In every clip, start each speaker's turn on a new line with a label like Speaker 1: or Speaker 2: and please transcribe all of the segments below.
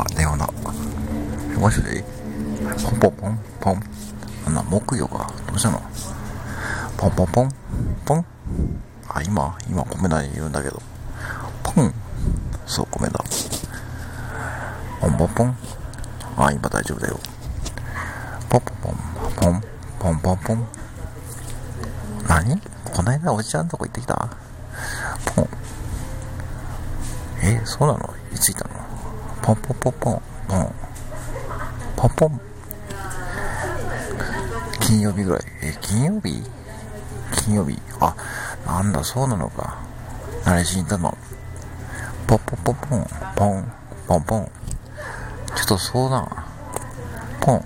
Speaker 1: あ、電話な。もしもしポンポンポンポン。あんな、木魚か。どうしたのポンポンポンポン。あ、今今、米田に言うんだけど。ポン。そう、米田。ポンポンポン。あ、今大丈夫だよ。ポンポンポン。ポン。ポンポンポン。何こないだおじちゃんとこ行ってきたポン。え、そうなのいついたのポンポンポンポン。ポン。ポンポン。金曜日ぐらい。え、金曜日金曜日。あ、なんだ、そうなのか。何しに行ったのポンポンポンポン。ポン。ポンポン。ちょっと相談。ポン。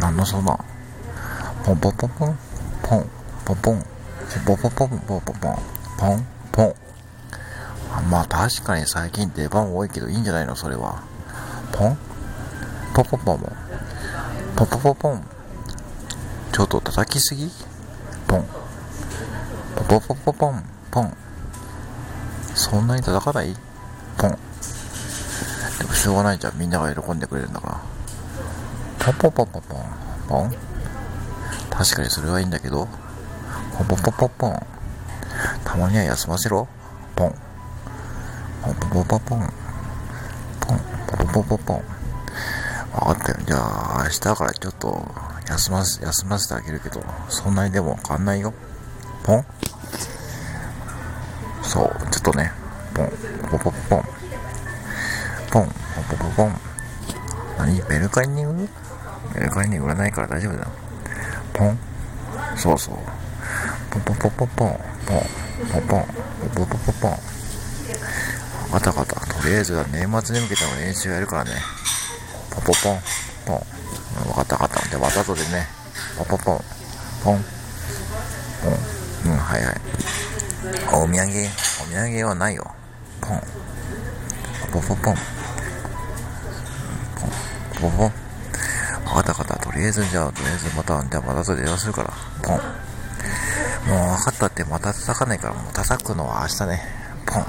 Speaker 1: 何の相談ポンポンポンポン。ポン。ポンポン。ポンポンポンポンポンポンポン。まあ確かに最近出番多いけどいいんじゃないのそれは。ポン？ポポポポン。ポポポン。ちょっと叩きすぎ？ポン。ポポポポンポン。ポン。そんなに叩かない？ポン。でもしょうがないじゃん。みんなが喜んでくれるんだから。ポポポポポン。ポン。確かにそれはいいんだけど。ポポポポポン。たまには休ませろ。ポン。ポンポンポンポンポン。ポン。ポンポンポンポンポン。わかったよ。じゃあ、明日からちょっと休ませ、休ませてあげるけど、そんなにでも変わんないよ。ポンそう、ちょっとね、ポン、ポンポンポン。ポン、ポンポンポンポン。何？メルカリに売る？メルカリに売らないから大丈夫だよ。ポンそうそう。ポンポンポンポンポン。ポン、ポンポン、ポンポンポンポンポン。わかったわかった。とりあえずは年末に向けての練習やるからね。ポポポン、ポン。うん、わかったわかった。じゃあまた後でね。ポポポン、ポン、ポン。うん、はいはい。お土産、お土産はないよ。ポン。ポンポンポン。ポン、ポポン。わかったわかった。とりあえずじゃあ、とりあえずまた、じゃあまた後で電話するから。ポン。もう分かったってまた叩かないから、もう叩くのは明日ね。ポン。